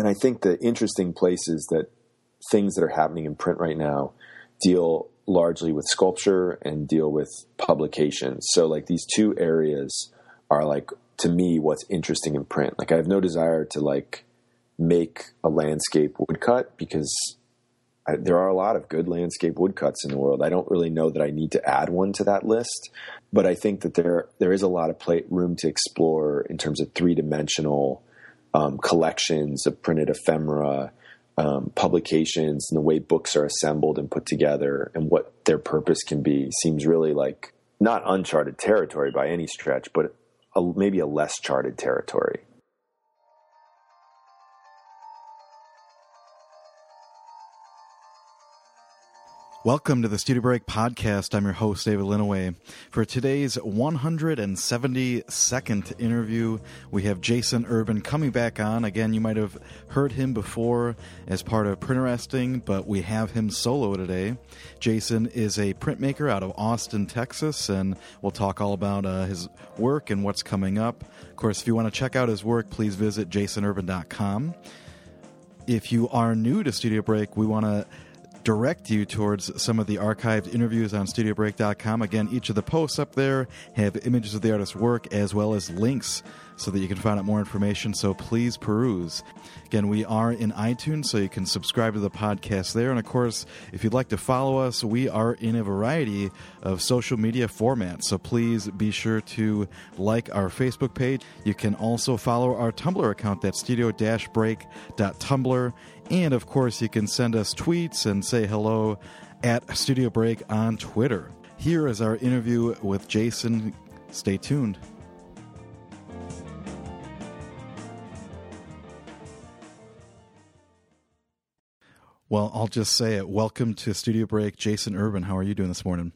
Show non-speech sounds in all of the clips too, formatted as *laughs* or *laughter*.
and I think the interesting place is that things that are happening in print right now deal largely with sculpture and deal with publications. So like these two areas are like to me what's interesting in print. Like I have no desire to like make a landscape woodcut because I, there are a lot of good landscape woodcuts in the world. I don't really know that I need to add one to that list, but I think that there there is a lot of play, room to explore in terms of three dimensional um, collections of printed ephemera, um, publications, and the way books are assembled and put together, and what their purpose can be. Seems really like not uncharted territory by any stretch, but a, maybe a less charted territory. Welcome to the Studio Break podcast. I'm your host, David Linneweh. For today's 172nd interview, we have Jason Urban coming back on. Again, you might have heard him before as part of Printeresting, but we have him solo today. Jason is a printmaker out of Austin, Texas, and we'll talk all about uh, his work and what's coming up. Of course, if you want to check out his work, please visit jasonurban.com. If you are new to Studio Break, we want to direct you towards some of the archived interviews on studiobreak.com. Again, each of the posts up there have images of the artist's work as well as links so that you can find out more information. So please peruse. Again, we are in iTunes, so you can subscribe to the podcast there. And of course, if you'd like to follow us, we are in a variety of social media formats. So please be sure to like our Facebook page. You can also follow our Tumblr account, that's studio break.tumblr. And of course, you can send us tweets and say hello at Studio Break on Twitter. Here is our interview with Jason. Stay tuned. Well, I'll just say it. Welcome to Studio Break, Jason Urban. How are you doing this morning?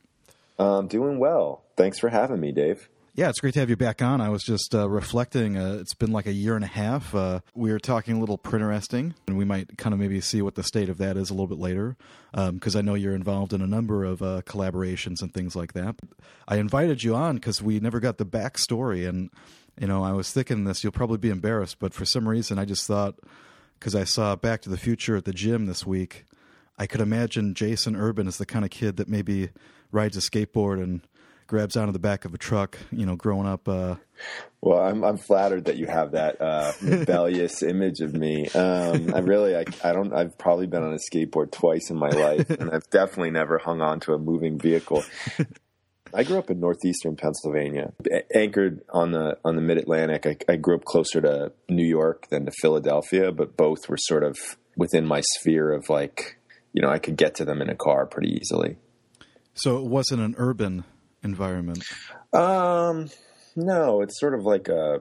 Um, doing well. Thanks for having me, Dave. Yeah, it's great to have you back on. I was just uh, reflecting. Uh, it's been like a year and a half. Uh, we were talking a little printeresting, and we might kind of maybe see what the state of that is a little bit later, because um, I know you're involved in a number of uh, collaborations and things like that. I invited you on because we never got the backstory, and you know, I was thinking this. You'll probably be embarrassed, but for some reason, I just thought because I saw Back to the Future at the gym this week. I could imagine Jason Urban as the kind of kid that maybe rides a skateboard and grabs onto the back of a truck. You know, growing up. Uh, well, I'm I'm flattered that you have that uh, *laughs* rebellious image of me. Um, I really, I, I don't. I've probably been on a skateboard twice in my life, and I've definitely never hung on to a moving vehicle. I grew up in northeastern Pennsylvania, anchored on the on the Mid Atlantic. I, I, grew up closer to New York than to Philadelphia, but both were sort of within my sphere of like, you know, I could get to them in a car pretty easily. So it wasn't an urban environment. Um, no, it's sort of like a.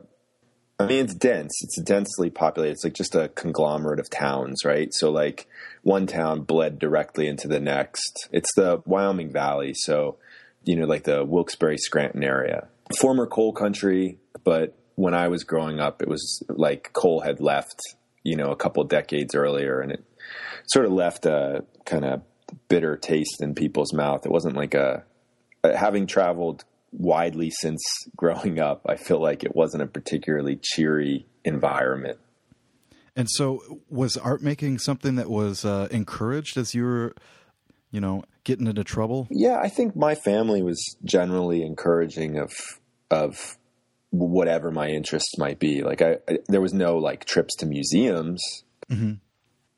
I mean, it's dense. It's densely populated. It's like just a conglomerate of towns, right? So, like, one town bled directly into the next. It's the Wyoming Valley, so you know, like the Wilkes-Barre Scranton area. Former coal country, but when I was growing up, it was like coal had left, you know, a couple decades earlier, and it sort of left a kind of bitter taste in people's mouth. It wasn't like a having traveled widely since *laughs* growing up. I feel like it wasn't a particularly cheery environment. And so, was art making something that was uh, encouraged as you were you know, getting into trouble? Yeah, I think my family was generally encouraging of of whatever my interests might be. Like I, I there was no like trips to museums. Mm-hmm.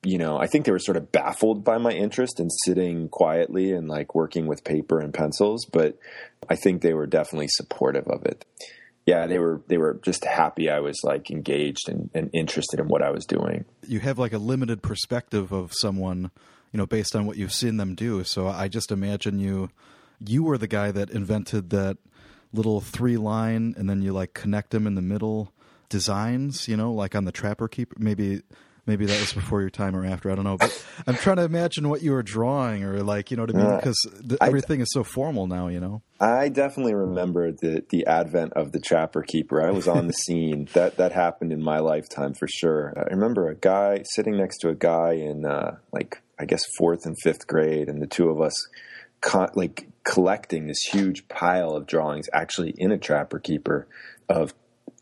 You know, I think they were sort of baffled by my interest in sitting quietly and like working with paper and pencils, but I think they were definitely supportive of it. Yeah, they were they were just happy I was like engaged and, and interested in what I was doing. You have like a limited perspective of someone you know, based on what you've seen them do. So I just imagine you you were the guy that invented that little three line and then you like connect them in the middle designs, you know, like on the Trapper Keeper. Maybe maybe that was before your time or after. I don't know, but *laughs* I'm trying to imagine what you were drawing or like, you know what I mean? Because uh, everything is so formal now, you know. I definitely remember the the advent of the Trapper Keeper. I was on the *laughs* scene. that that happened in my lifetime for sure. I remember a guy sitting next to a guy in uh, like I guess fourth and fifth grade, and the two of us like collecting this huge pile of drawings, actually in a trapper keeper of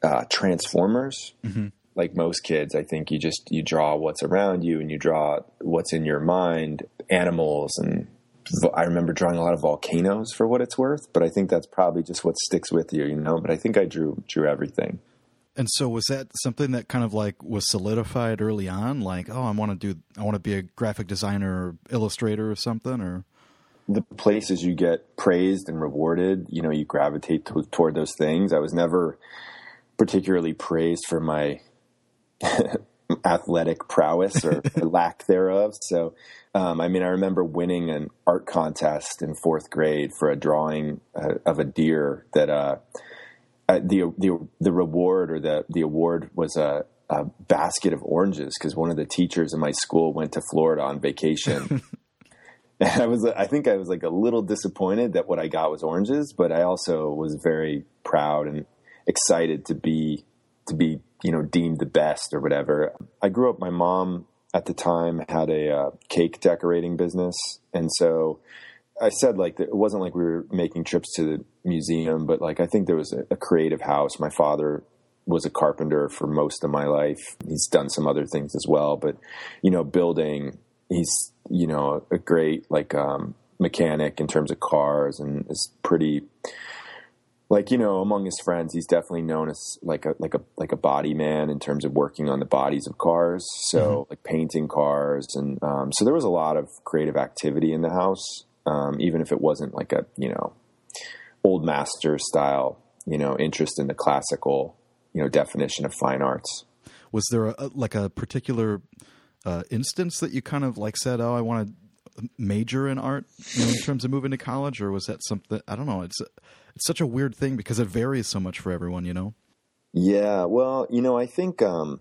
uh, Transformers. Mm-hmm. Like most kids, I think you just you draw what's around you and you draw what's in your mind, animals and I remember drawing a lot of volcanoes for what it's worth, but I think that's probably just what sticks with you, you know. But I think I drew drew everything. And so was that something that kind of like was solidified early on? Like, oh, I want to do, I want to be a graphic designer or illustrator or something, or the places you get praised and rewarded, you know, you gravitate to, toward those things. I was never particularly praised for my *laughs* athletic prowess or *laughs* lack thereof. So, um, I mean, I remember winning an art contest in fourth grade for a drawing uh, of a deer that uh, uh, the the the reward or the the award was a, a basket of oranges because one of the teachers in my school went to Florida on vacation. *laughs* and I was I think I was like a little disappointed that what I got was oranges, but I also was very proud and excited to be to be you know deemed the best or whatever. I grew up. My mom at the time had a uh, cake decorating business, and so I said like it wasn't like we were making trips to the museum, but like I think there was a, a creative house. My father was a carpenter for most of my life. He's done some other things as well, but you know, building. He's you know a great like um, mechanic in terms of cars and is pretty like you know among his friends he's definitely known as like a like a like a body man in terms of working on the bodies of cars so mm-hmm. like painting cars and um, so there was a lot of creative activity in the house um, even if it wasn't like a you know old master style you know interest in the classical you know definition of fine arts was there a, like a particular uh, instance that you kind of like said oh i want to major in art you know, in terms of moving to college or was that something i don't know it's it's such a weird thing because it varies so much for everyone you know? Yeah well you know i think um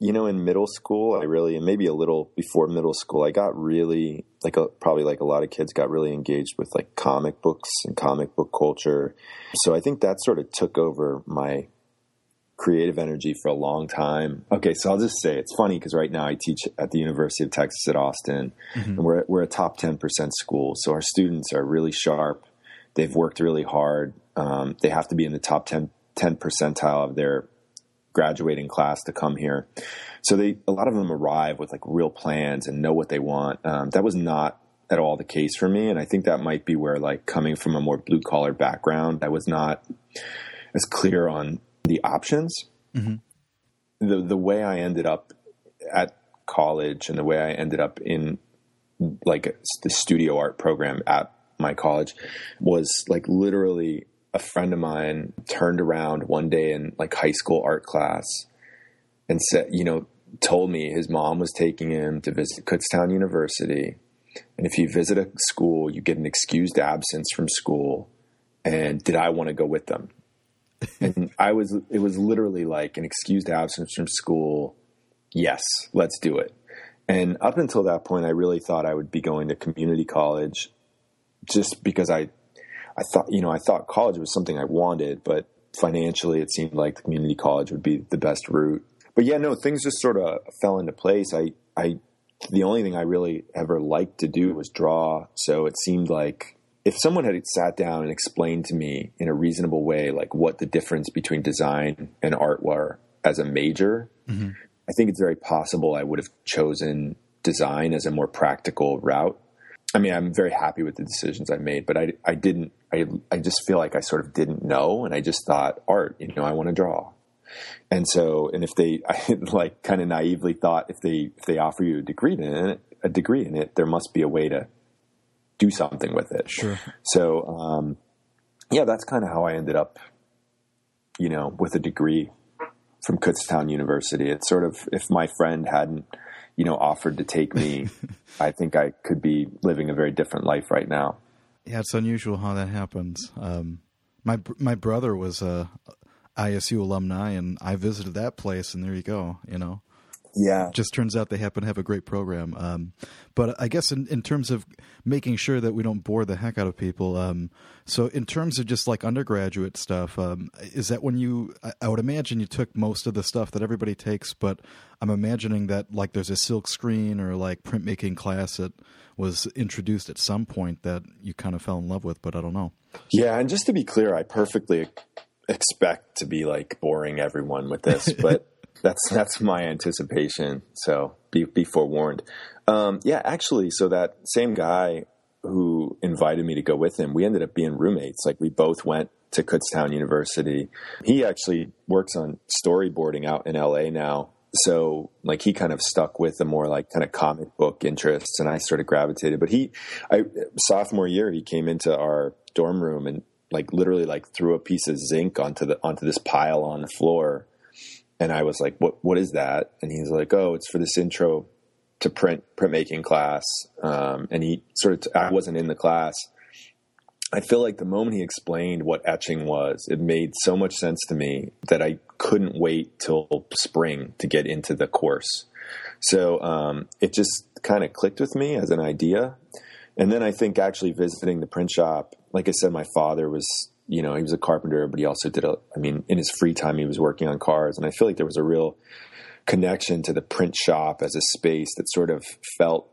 you know in middle school i really and maybe a little before middle school i got really like a, probably like a lot of kids got really engaged with like comic books and comic book culture. So i think that sort of took over my creative energy for a long time. Okay, so I'll just say it's funny because right now I teach at the University of Texas at Austin, mm-hmm. and we're we're a top ten percent school. So our students are really sharp. They've worked really hard. Um, they have to be in the top 10, 10 percentile of their graduating class to come here. So they a lot of them arrive with like real plans and know what they want. Um, that was not at all the case for me, and I think that might be where like coming from a more blue collar background, I was not as clear on the options. Mm-hmm. The the way I ended up at college and the way I ended up in like the studio art program at my college was like literally a friend of mine turned around one day in like high school art class and said, you know, told me his mom was taking him to visit Kutztown University. And if you visit a school, you get an excused absence from school. And did I want to go with them? *laughs* and I was, it was literally like an excused absence from school. Yes, let's do it. And up until that point, I really thought I would be going to community college just because I, I thought, you know, I thought college was something I wanted, but financially it seemed like the community college would be the best route. But yeah, no, things just sort of fell into place. I, I, the only thing I really ever liked to do was draw. So it seemed like if someone had sat down and explained to me in a reasonable way, like what the difference between design and art were as a major, mm-hmm. I think it's very possible I would have chosen design as a more practical route. I mean, I'm very happy with the decisions I made, but I, I didn't, I, I just feel like I sort of didn't know. And I just thought art, you know, I want to draw. And so, and if they, *laughs* I like kind of naively thought if they, if they offer you a degree in it, a degree in it, there must be a way to do something with it. Sure. So, um, yeah, that's kind of how I ended up, you know, with a degree from Kutztown University. It's sort of if my friend hadn't, you know, offered to take me, *laughs* I think I could be living a very different life right now. Yeah, it's unusual how that happens. Um, my my brother was a ISU alumni, and I visited that place, and there you go. You know, yeah. Just turns out they happen to have a great program. Um, but I guess in, in terms of making sure that we don't bore the heck out of people, um, so in terms of just like undergraduate stuff, um, is that when you, I, I, would imagine you took most of the stuff that everybody takes, but I'm imagining that like there's a silk screen or like printmaking class that was introduced at some point that you kind of fell in love with, but I don't know. Yeah. And just to be clear, I perfectly expect to be like boring everyone with this, *laughs* but that's *laughs* that's my anticipation. So be be forewarned. Um, yeah, actually, so that same guy who invited me to go with him, we ended up being roommates. Like we both went to Kutztown University. He actually works on storyboarding out in LA now. So like he kind of stuck with the more like kind of comic book interests and I sort of gravitated. But he I sophomore year he came into our dorm room and like literally like threw a piece of zinc onto the onto this pile on the floor. And I was like, What what is that? And he's like, Oh, it's for this intro to print printmaking class. Um, and he sort of t- I wasn't in the class I feel like the moment he explained what etching was, it made so much sense to me that I couldn't wait till spring to get into the course. So um, it just kind of clicked with me as an idea. And then I think actually visiting the print shop, like I said, my father was, you know, he was a carpenter, but he also did a, I mean, in his free time, he was working on cars. And I feel like there was a real connection to the print shop as a space that sort of felt,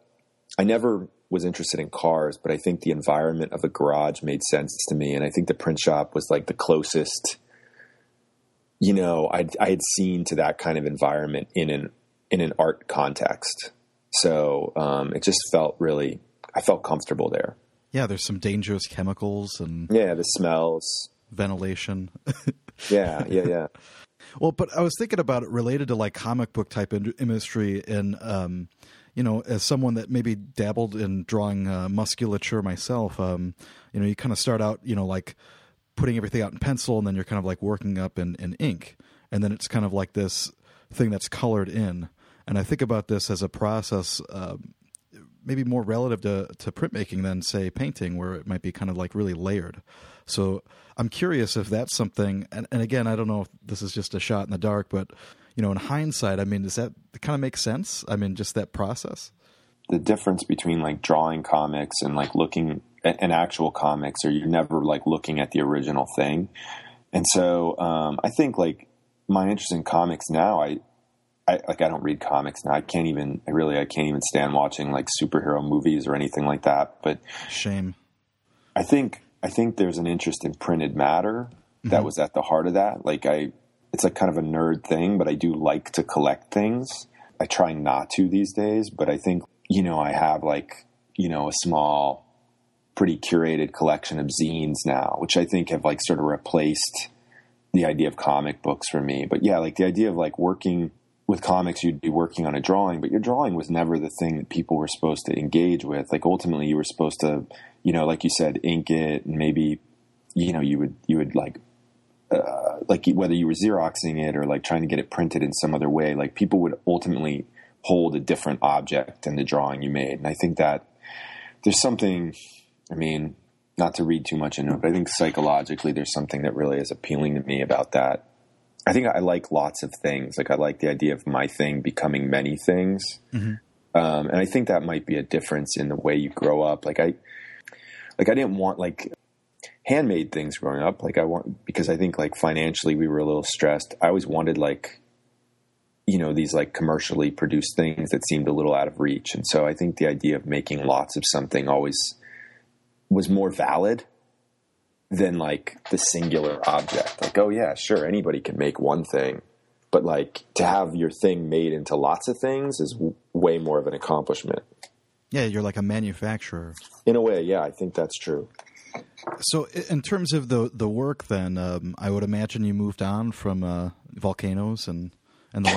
I never was interested in cars, but I think the environment of a garage made sense to me, and I think the print shop was like the closest, you know, i I had seen to that kind of environment in an in an art context. So um, it just felt really, I felt comfortable there. Yeah, there's some dangerous chemicals and yeah, the smells, ventilation. *laughs* yeah, yeah, yeah. Well, but I was thinking about it related to like comic book type industry and um, you know, as someone that maybe dabbled in drawing uh, musculature myself, um, you know, you kind of start out, you know, like putting everything out in pencil, and then you're kind of like working up in, in ink, and then it's kind of like this thing that's colored in. And I think about this as a process, uh, maybe more relative to, to printmaking than say painting, where it might be kind of like really layered. So I'm curious if that's something. And, and again, I don't know if this is just a shot in the dark, but you know, in hindsight, I mean, does that kind of make sense? I mean, just that process. The difference between like drawing comics and like looking at an actual comics, or you're never like looking at the original thing. And so um, I think like my interest in comics now, I, I like I don't read comics now. I can't even I really I can't even stand watching like superhero movies or anything like that. But shame. I think I think there's an interest in printed matter that mm-hmm. was at the heart of that. Like I it's like kind of a nerd thing, but I do like to collect things. I try not to these days, but I think, you know, I have like, you know, a small, pretty curated collection of zines now, which I think have like sort of replaced the idea of comic books for me. But yeah, like the idea of like working with comics, you'd be working on a drawing, but your drawing was never the thing that people were supposed to engage with. Like ultimately you were supposed to, you know, like you said, ink it and maybe, you know, you would, you would like uh, like whether you were xeroxing it or like trying to get it printed in some other way like people would ultimately hold a different object than the drawing you made and i think that there's something i mean not to read too much into it but i think psychologically there's something that really is appealing to me about that i think i like lots of things like i like the idea of my thing becoming many things mm-hmm. um, and i think that might be a difference in the way you grow up like i like i didn't want like handmade things growing up. Like I want because I think like financially we were a little stressed. I always wanted like you know these like commercially produced things that seemed a little out of reach. And so I think the idea of making lots of something always was more valid than like the singular object. Like oh yeah, sure anybody can make one thing. But like to have your thing made into lots of things is w- way more of an accomplishment. Yeah, you're like a manufacturer. In a way, yeah, I think that's true. So, in terms of the the work, then um, I would imagine you moved on from uh, volcanoes and and the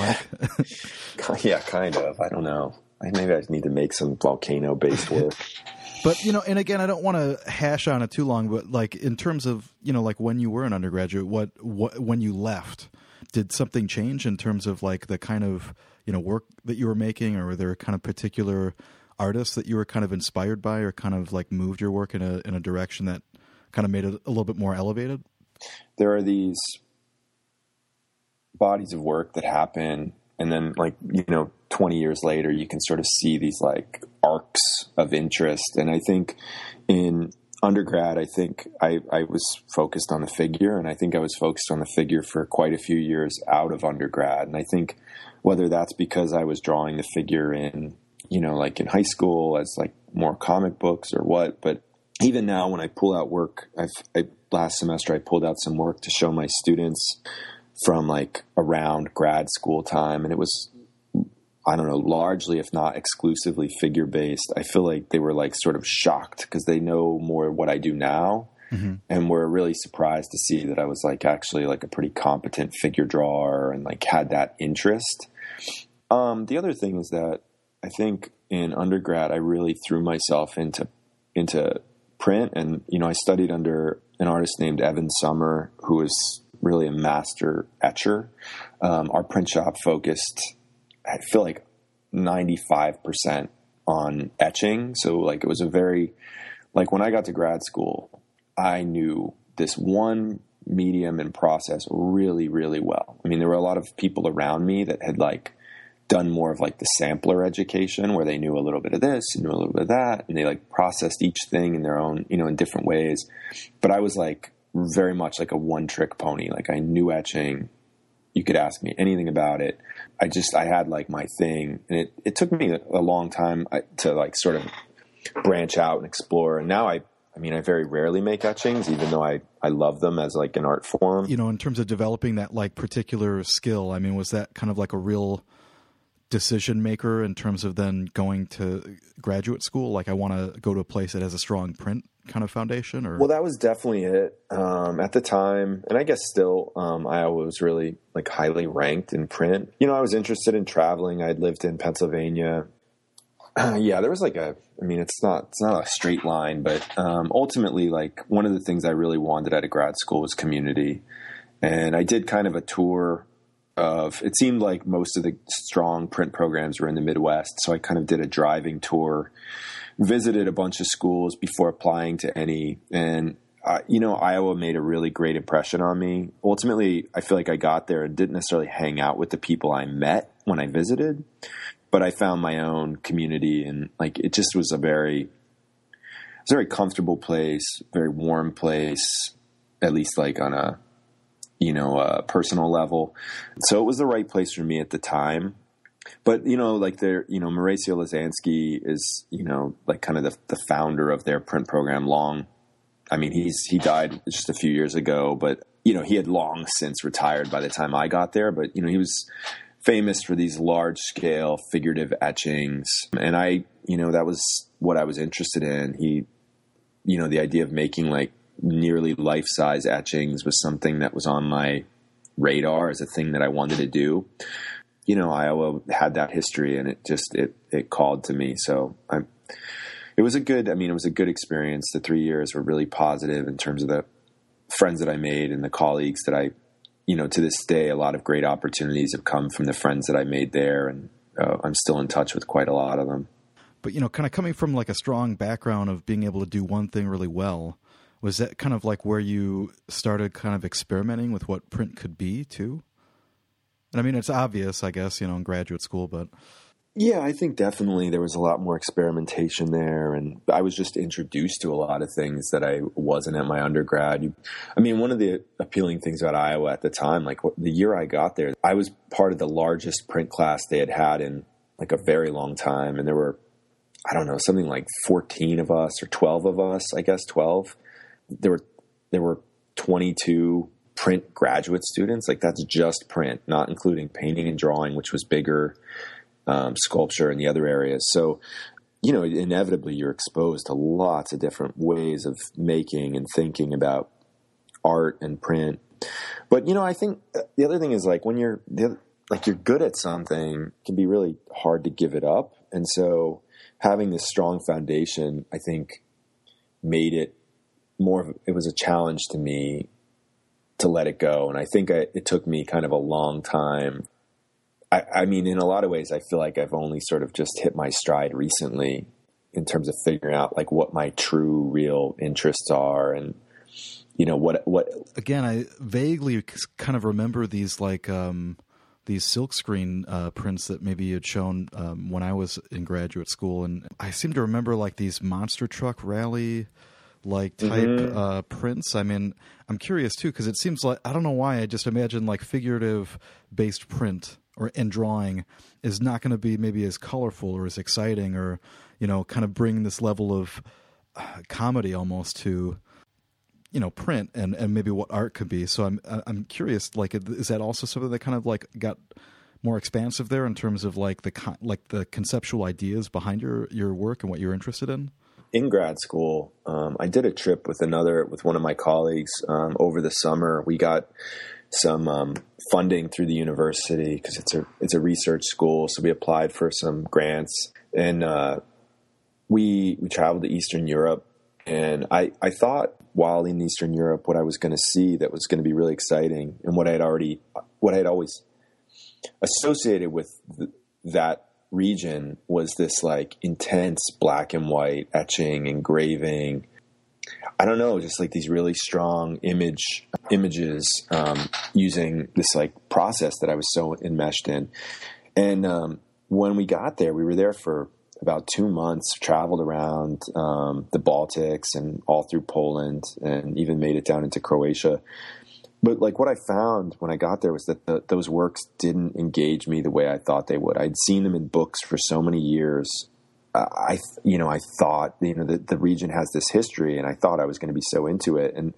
like. *laughs* *laughs* yeah, kind of. I don't know. Maybe I need to make some volcano based work. *laughs* but you know, and again, I don't want to hash on it too long. But like in terms of you know, like when you were an undergraduate, what what when you left, did something change in terms of like the kind of you know work that you were making, or were there kind of particular artists that you were kind of inspired by, or kind of like moved your work in a in a direction that kind of made it a little bit more elevated? There are these bodies of work that happen, and then like you know, twenty years later, you can sort of see these like arcs of interest. And I think in undergrad, I think I, I was focused on the figure, and I think I was focused on the figure for quite a few years out of undergrad. And I think whether that's because I was drawing the figure in you know, like in high school as like more comic books or what. But even now, when I pull out work, I've, I, last semester I pulled out some work to show my students from like around grad school time, and it was I don't know, largely, if not exclusively figure based. I feel like they were like sort of shocked because they know more what I do now. Mm-hmm. And were really surprised to see that I was like actually like a pretty competent figure drawer and like had that interest. Um, the other thing is that I think in undergrad I really threw myself into into print, and you know I studied under an artist named Evan Summer, who was really a master etcher. Um, our print shop focused I feel like 95% on etching. So like it was a very like when I got to grad school, I knew this one medium and process really really well. I mean, there were a lot of people around me that had like done more of like the sampler education where they knew a little bit of this and knew a little bit of that and they like processed each thing in their own, you know, in different ways. But I was like very much like a one trick pony. Like I knew etching you could ask me anything about it. I just I had like my thing, and it it took me a long time uh, to like sort of branch out and explore. And now I I mean I very rarely make etchings, even though I I love them as like an art form. You know, in terms of developing that like particular skill, I mean, was that kind of like a real decision maker in terms of then going to graduate school? Like, I want to go to a place that has a strong print kind of foundation, or well, that was definitely it um, at the time, and I guess still, um, Iowa was really like highly ranked in print. You know, I was interested in traveling. I'd lived in Pennsylvania. Uh, *clears throat* yeah, there was like a. I mean, it's not it's not a straight line, but um, ultimately, like one of the things I really wanted at a grad school was community, and I did kind of a tour of it seemed like most of the strong print programs were in the Midwest. So I kind of did a driving tour, visited a bunch of schools before applying to any. And, uh, you know, Iowa made a really great impression on me. Ultimately, I feel like I got there and didn't necessarily hang out with the people I met when I visited, but I found my own community and like it just was a very, it's a very comfortable place, very warm place, at least like on a you know, uh, personal level. So it was the right place for me at the time. But you know, like there, you know, Mauricio Lasansky is, you know, like kind of the, the founder of their print program. Long, I mean, he's he died just a few years ago, but you know, he had long since retired by the time I got there. But you know, he was famous for these large scale figurative etchings, and I, you know, that was what I was interested in. He, you know, the idea of making like nearly life size etchings was something that was on my radar as a thing that I wanted to do. You know, Iowa had that history and it just it it called to me. So I it was a good I mean it was a good experience. The 3 years were really positive in terms of the friends that I made and the colleagues that I you know, to this day a lot of great opportunities have come from the friends that I made there and uh, I'm still in touch with quite a lot of them. But you know, kind of coming from like a strong background of being able to do one thing really well, was that kind of like where you started kind of experimenting with what print could be too? And I mean, it's obvious, I guess, you know, in graduate school, but yeah, I think definitely there was a lot more experimentation there, and I was just introduced to a lot of things that I wasn't at my undergrad. I mean, one of the appealing things about Iowa at the time, like the year I got there, I was part of the largest print class they had had in like a very long time, and there were, I don't know, something like fourteen of us or twelve of us, I guess twelve there were there were 22 print graduate students. Like that's just print, not including painting and drawing, which was bigger, um, sculpture and the other areas. So, you know, inevitably you're exposed to lots of different ways of making and thinking about art and print. But you know, I think uh, the other thing is like when you're like you're good at something, it can be really hard to give it up. And so, having this strong foundation, I think, made it more it was a challenge to me to let it go. And I think I, it took me kind of a long time. I, I mean, in a lot of ways, I feel like I've only sort of just hit my stride recently in terms of figuring out like what my true real interests are and you know what what again i vaguely kind of remember these like um these silkscreen uh, prints that maybe you had shown um, when I was in graduate school, and I seem to remember like these monster truck rally like type mm-hmm. uh, prints. I mean, I'm curious too because it seems like I don't know why I just imagine like figurative based print or and drawing is not going to be maybe as colorful or as exciting or you know kind of bring this level of uh, comedy almost to you know print and and maybe what art could be. So I'm I'm curious. Like, is that also something that kind of like got more expansive there in terms of like the con- like the conceptual ideas behind your your work and what you're interested in? In grad school, um, I did a trip with another with one of my colleagues um, over the summer. We got some um, funding through the university because it's a it's a research school. So we applied for some grants and uh, we we traveled to Eastern Europe. And I I thought while in Eastern Europe, what I was going to see that was going to be really exciting, and what I had already what I had always associated with th- that region was this like intense black and white etching, engraving. I don't know, just like these really strong image images um, using this like process that I was so enmeshed in. And um, when we got there, we were there for about two months, traveled around um, the Baltics and all through Poland, and even made it down into Croatia but like what I found when I got there was that the, those works didn't engage me the way I thought they would. I'd seen them in books for so many years. Uh, I, you know, I thought, you know, the, the region has this history, and I thought I was going to be so into it, and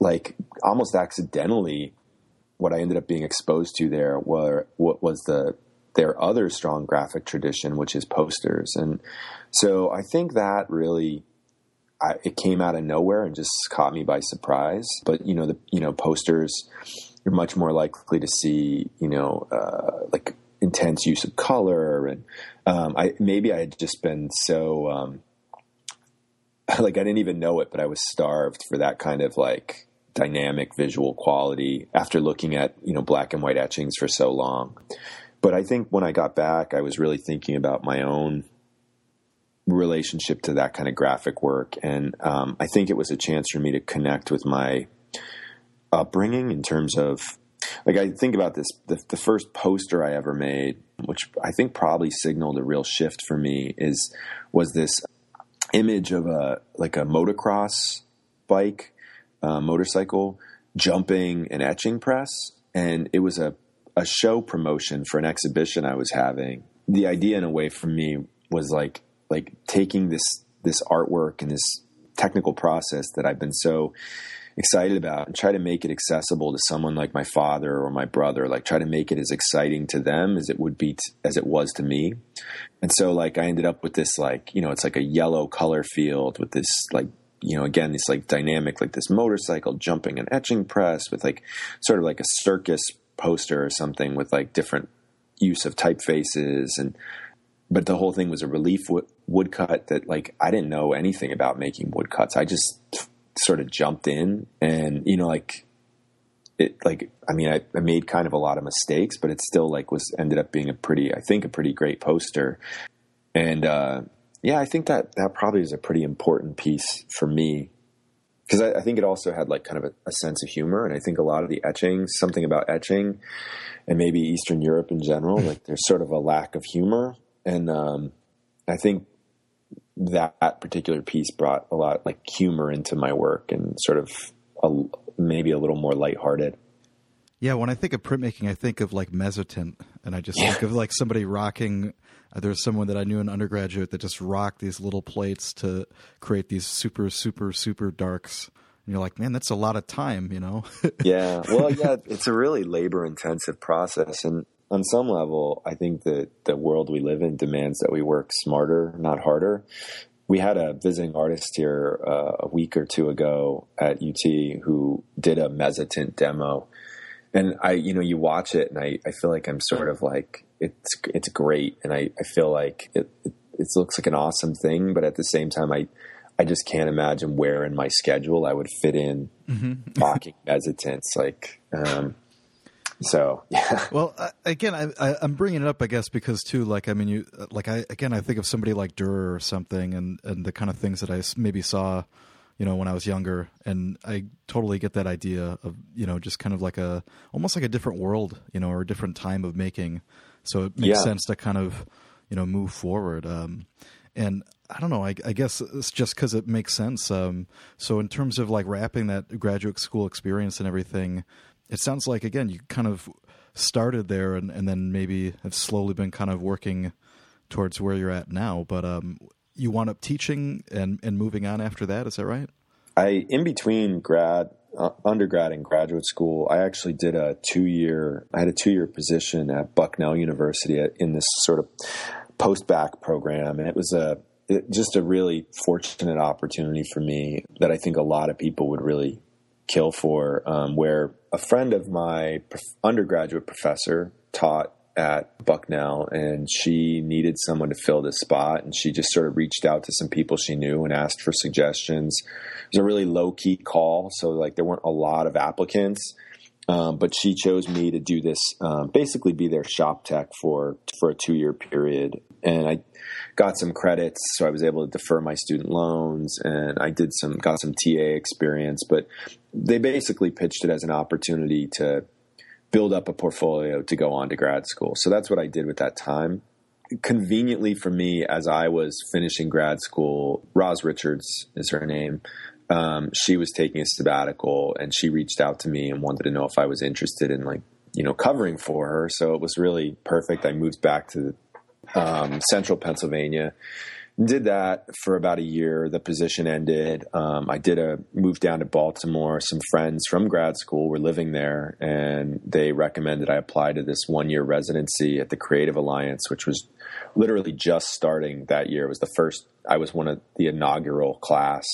like almost accidentally, what I ended up being exposed to there were what was the their other strong graphic tradition, which is posters, and so I think that really I, it came out of nowhere and just caught me by surprise. But you know, the you know posters, you're much more likely to see you know uh, like intense use of color, and um, I maybe I had just been so um, *laughs* like I didn't even know it, but I was starved for that kind of like dynamic visual quality after looking at you know black and white etchings for so long. But I think when I got back, I was really thinking about my own relationship to that kind of graphic work. And um, I think it was a chance for me to connect with my upbringing in terms of, like, I think about this the, the first poster I ever made, which I think probably signaled a real shift for me, is was this image of a like a motocross bike, uh, motorcycle jumping an etching press, and it was a a show promotion for an exhibition I was having. The idea, in a way, for me was like like taking this this artwork and this technical process that I've been so excited about and try to make it accessible to someone like my father or my brother like try to make it as exciting to them as it would be t- as it was to me. And so like i ended up with this like you know it's like a yellow color field with this like you know again this like dynamic like this motorcycle jumping and etching press with like sort of like a circus poster or something with like different use of typefaces and but the whole thing was a relief woodcut that like I didn't know anything about making woodcuts. I just sort of jumped in and you know like it like I mean I, I, made kind of a lot of mistakes, but it still like was ended up being a pretty I think a pretty great poster. And uh, yeah, I think that that probably is a pretty important piece for me because I, I, think it also had like kind of a, a, sense of humor, and I think a lot of the etching, something about etching, and maybe Eastern Europe in general, like there's sort of a lack of humor, and um, I think that particular piece brought a lot like humor into my work and sort of a, maybe a little more lighthearted. Yeah, when I think of printmaking, I think of like mezzotint, and I just yeah. think of like somebody rocking. Uh, was someone that I knew in undergraduate that just rocked these little plates to create these super, super, super darks. And you're like, man, that's a lot of time, you know? yeah. Well, yeah, *laughs* it's a really labor intensive process. And on some level, I think that the world we live in demands that we work smarter, not harder. We had a visiting artist here uh, a week or two ago at UT who did a mezzotint demo, and I, you know, you watch it, and I, I feel like I'm sort of like it's it's great, and I, I feel like it, it it looks like an awesome thing, but at the same time, I I just can't imagine where in my schedule I would fit in mm-hmm. *laughs* mocking mezzotints. Like, um, so yeah. *laughs* Well, again, I, I, am bringing it up, I guess, because too, like, I mean, you, like, I again, I think of somebody like Durer or something, and and the kind of things that I maybe saw, you know, when I was younger, and I totally get that idea of, you know, just kind of like a almost like a different world, you know, or a different time of making. So it makes yeah. sense to kind of, you know, move forward. Um, and I don't know. I, I guess it's just because it makes sense. Um, so in terms of like wrapping that graduate school experience and everything, it sounds like again you kind of started there and, and then maybe have slowly been kind of working towards where you're at now. But um, you wound up teaching and, and moving on after that. Is that right? I in between grad uh, undergrad and graduate school, I actually did a two year. I had a two year position at Bucknell University in this sort of post bac program, and it was a it, just a really fortunate opportunity for me that I think a lot of people would really kill for. Um, where a friend of my undergraduate professor taught at Bucknell and she needed someone to fill this spot and she just sort of reached out to some people she knew and asked for suggestions. It was a really low key call, so like there weren't a lot of applicants. Um, but she chose me to do this, um, basically be their shop tech for for a two year period, and I got some credits, so I was able to defer my student loans, and I did some got some TA experience. But they basically pitched it as an opportunity to build up a portfolio to go on to grad school. So that's what I did with that time. Conveniently for me, as I was finishing grad school, Roz Richards is her name. Um, she was taking a sabbatical and she reached out to me and wanted to know if I was interested in like, you know, covering for her. So it was really perfect. I moved back to um, central Pennsylvania did that for about a year. The position ended. Um, I did a move down to Baltimore. Some friends from grad school were living there, and they recommended I apply to this one year residency at the Creative Alliance, which was literally just starting that year. It was the first. I was one of the inaugural class.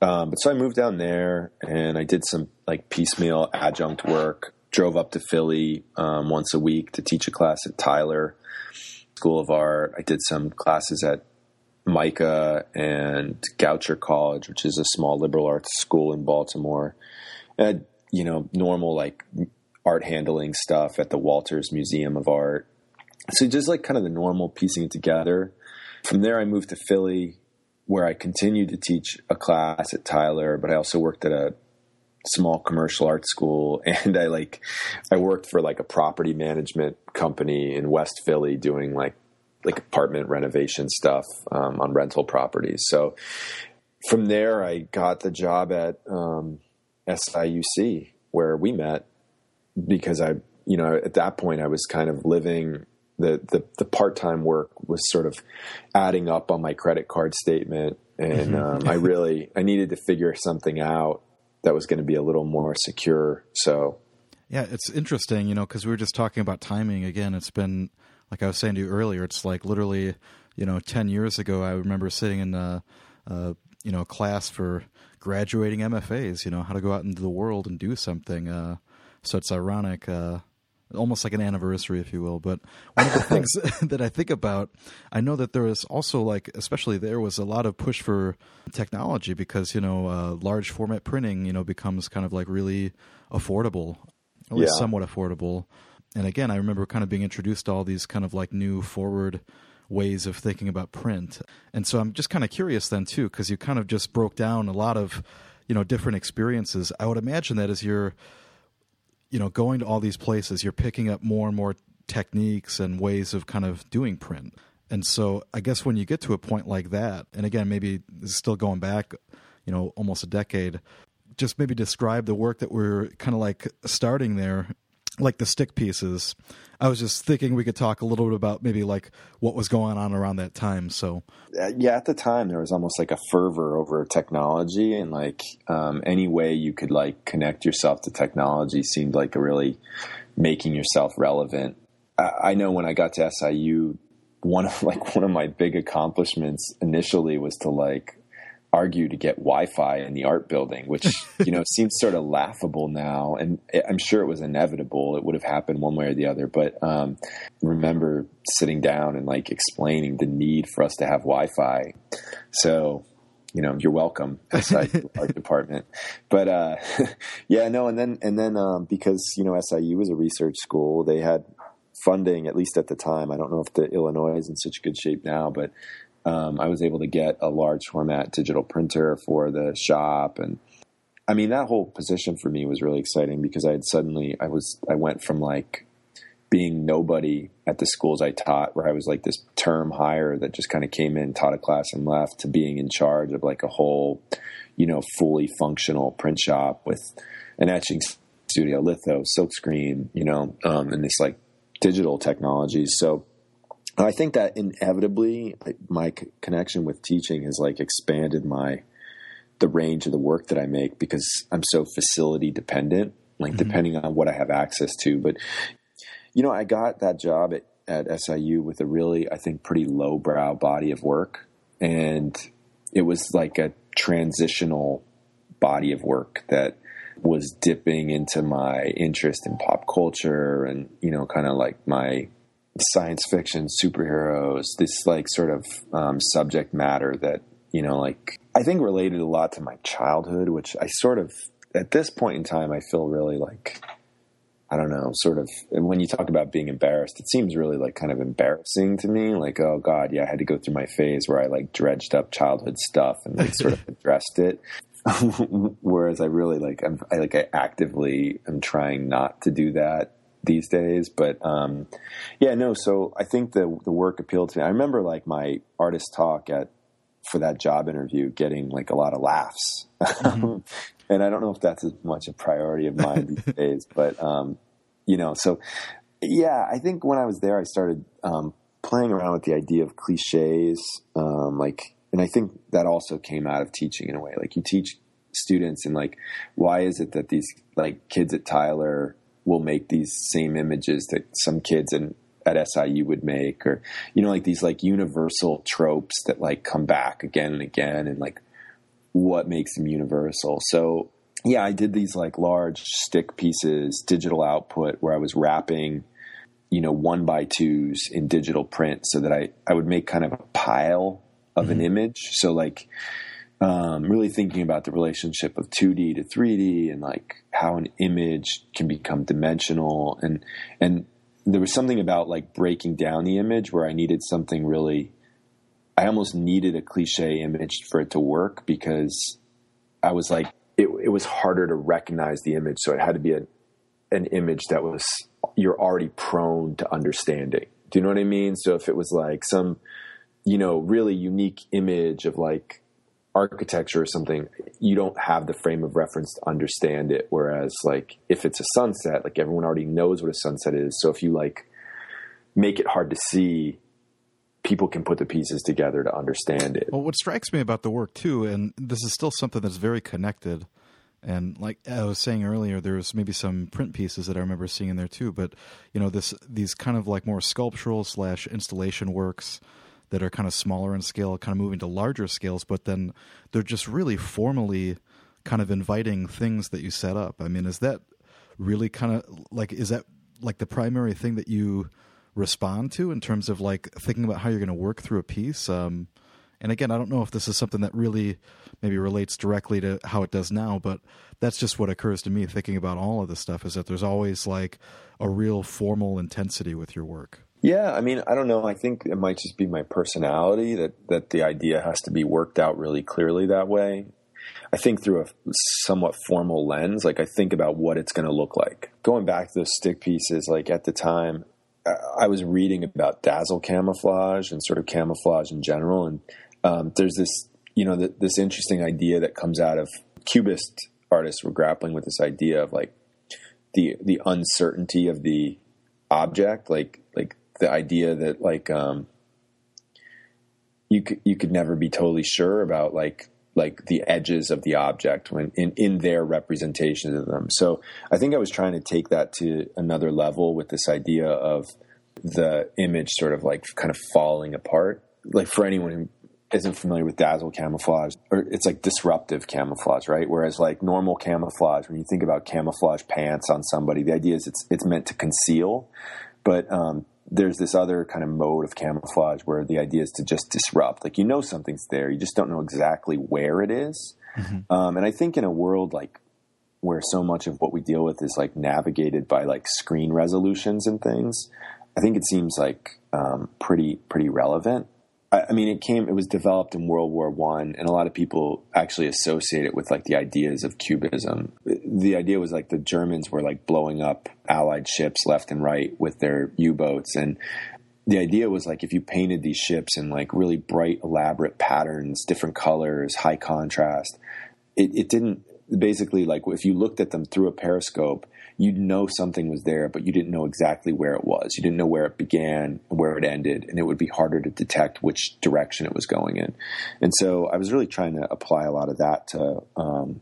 Um, but so I moved down there, and I did some like piecemeal adjunct work. Drove up to Philly um, once a week to teach a class at Tyler School of Art. I did some classes at MICA and Goucher College, which is a small liberal arts school in Baltimore. And, you know, normal like art handling stuff at the Walters Museum of Art. So just like kind of the normal piecing it together. From there, I moved to Philly, where I continued to teach a class at Tyler, but I also worked at a small commercial art school *laughs* and I like I worked for like a property management company in West Philly doing like like apartment renovation stuff um, on rental properties. So from there, I got the job at um, SIUC where we met because I, you know, at that point I was kind of living the the, the part time work was sort of adding up on my credit card statement, and mm-hmm. um, I really I needed to figure something out that was going to be a little more secure. So. Yeah, it's interesting, you know, because we were just talking about timing again. It's been like I was saying to you earlier, it's like literally, you know, ten years ago, I remember sitting in a, a you know class for graduating MFAs, you know, how to go out into the world and do something. Uh, so it's ironic, uh, almost like an anniversary, if you will. But one of the *laughs* things *laughs* that I think about, I know that there was also like, especially there was a lot of push for technology because you know, uh, large format printing, you know, becomes kind of like really affordable, at least yeah. somewhat affordable and again, I remember kind of being introduced to all these kind of like new forward ways of thinking about print. And so I'm just kind of curious then too, because you kind of just broke down a lot of, you know, different experiences. I would imagine that as you're, you know, going to all these places, you're picking up more and more techniques and ways of kind of doing print. And so I guess when you get to a point like that, and again, maybe still going back, you know, almost a decade, just maybe describe the work that we're kind of like starting there like the stick pieces. I was just thinking we could talk a little bit about maybe like what was going on around that time. So, uh, yeah, at the time there was almost like a fervor over technology, and like um, any way you could like connect yourself to technology seemed like a really making yourself relevant. I, I know when I got to SIU, one of *laughs* like one of my big accomplishments initially was to like argue to get Wi-Fi in the art building, which *laughs* you know seems sort of laughable now, and I'm sure it was inevitable. It would have happened one way or the other. But um, remember sitting down and like explaining the need for us to have Wi-Fi. So you know you're welcome SIU art *laughs* department. But uh, *laughs* yeah, no, and then and then um, because you know SIU was a research school, they had funding at least at the time. I don't know if the Illinois is in such good shape now, but um, I was able to get a large format digital printer for the shop, and I mean that whole position for me was really exciting because I had suddenly I was I went from like being nobody at the schools I taught, where I was like this term hire that just kind of came in, taught a class, and left, to being in charge of like a whole, you know, fully functional print shop with an etching studio, litho, silkscreen, you know, um, and this like digital technologies. So I think that inevitably my connection with teaching has like expanded my the range of the work that I make because I'm so facility dependent, like mm-hmm. depending on what I have access to. But you know, I got that job at, at SIU with a really, I think, pretty lowbrow body of work, and it was like a transitional body of work that was dipping into my interest in pop culture and you know kind of like my science fiction superheroes this like sort of um, subject matter that you know like i think related a lot to my childhood which i sort of at this point in time i feel really like i don't know sort of when you talk about being embarrassed it seems really like kind of embarrassing to me like oh god yeah i had to go through my phase where i like dredged up childhood stuff and like sort of *laughs* addressed it. *laughs* Whereas I really like I'm I like I actively am trying not to do that these days. But um, yeah, no. So I think the the work appealed to me. I remember like my artist talk at for that job interview getting like a lot of laughs, mm-hmm. *laughs* and I don't know if that's as much a priority of mine these *laughs* days. But um, you know, so yeah, I think when I was there, I started um, playing around with the idea of cliches, um, like and I think that also came out of teaching in a way. Like you teach students and like why is it that these like kids at Tyler will make these same images that some kids in at SIU would make or you know like these like universal tropes that like come back again and again and like what makes them universal. So yeah, I did these like large stick pieces, digital output where I was wrapping you know one by twos in digital print so that I I would make kind of a pile of mm-hmm. an image. So like um, really thinking about the relationship of 2D to 3D and like how an image can become dimensional and and there was something about like breaking down the image where I needed something really I almost needed a cliche image for it to work because I was like it, it was harder to recognize the image so it had to be a, an image that was you're already prone to understanding. Do you know what I mean? So if it was like some you know, really unique image of like architecture or something, you don't have the frame of reference to understand it. Whereas, like, if it's a sunset, like everyone already knows what a sunset is. So if you like make it hard to see, people can put the pieces together to understand it. Well, what strikes me about the work too, and this is still something that's very connected. And like I was saying earlier, there's maybe some print pieces that I remember seeing in there too. But you know, this these kind of like more sculptural slash installation works that are kind of smaller in scale, kind of moving to larger scales, but then they're just really formally kind of inviting things that you set up. I mean, is that really kind of like is that like the primary thing that you respond to in terms of like thinking about how you're going to work through a piece? Um, and again, I don't know if this is something that really maybe relates directly to how it does now, but that's just what occurs to me thinking about all of this stuff is that there's always like a real formal intensity with your work. Yeah, I mean, I don't know. I think it might just be my personality that that the idea has to be worked out really clearly that way. I think through a somewhat formal lens, like I think about what it's going to look like. Going back to those stick pieces, like at the time, I was reading about dazzle camouflage and sort of camouflage in general, and um, there's this, you know, th- this interesting idea that comes out of Cubist artists were grappling with this idea of like the the uncertainty of the object, like like the idea that like um, you could you could never be totally sure about like like the edges of the object when in in their representations of them. So I think I was trying to take that to another level with this idea of the image sort of like kind of falling apart. Like for anyone who isn't familiar with dazzle camouflage, or it's like disruptive camouflage, right? Whereas like normal camouflage, when you think about camouflage pants on somebody, the idea is it's it's meant to conceal, but um, there's this other kind of mode of camouflage where the idea is to just disrupt. Like you know something's there, you just don't know exactly where it is. Mm-hmm. Um, and I think in a world like where so much of what we deal with is like navigated by like screen resolutions and things, I think it seems like um, pretty pretty relevant. I, mean, it came, it was developed in World War One, and a lot of people actually associate it with like the ideas of cubism. The idea was like the Germans were like blowing up Allied ships left and right with their U boats, and the idea was like if you painted these ships in like really bright, elaborate patterns, different colors, high contrast, it, it didn't basically like if you looked at them through a periscope, you'd know something was there, but you didn't know exactly where it was. You didn't know where it began and where it ended, and it would be harder to detect which direction it was going in. And so I was really trying to apply a lot of that to um,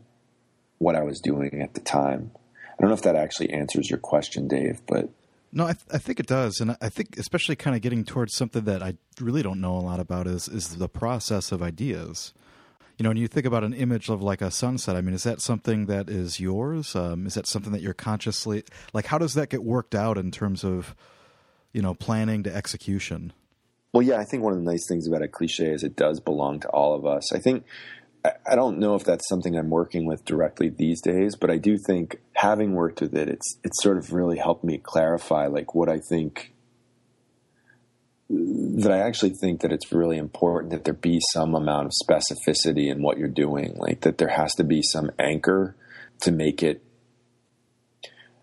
what I was doing at the time. I don't know if that actually answers your question, Dave, but no, I, th- I, think it does, and I think especially kind of getting towards something that I really don't know a lot about is is the process of ideas. You know, when you think about an image of like a sunset, I mean, is that something that is yours? Um, is that something that you're consciously like? How does that get worked out in terms of you know planning to execution? Well, yeah, I think one of the nice things about a cliche is it does belong to all of us. I think I don't know if that's something I'm working with directly these days, but I do think having worked with it, it's it's sort of really helped me clarify like what I think that I actually think that it's really important that there be some amount of specificity in what you're doing, like that there has to be some anchor to make it.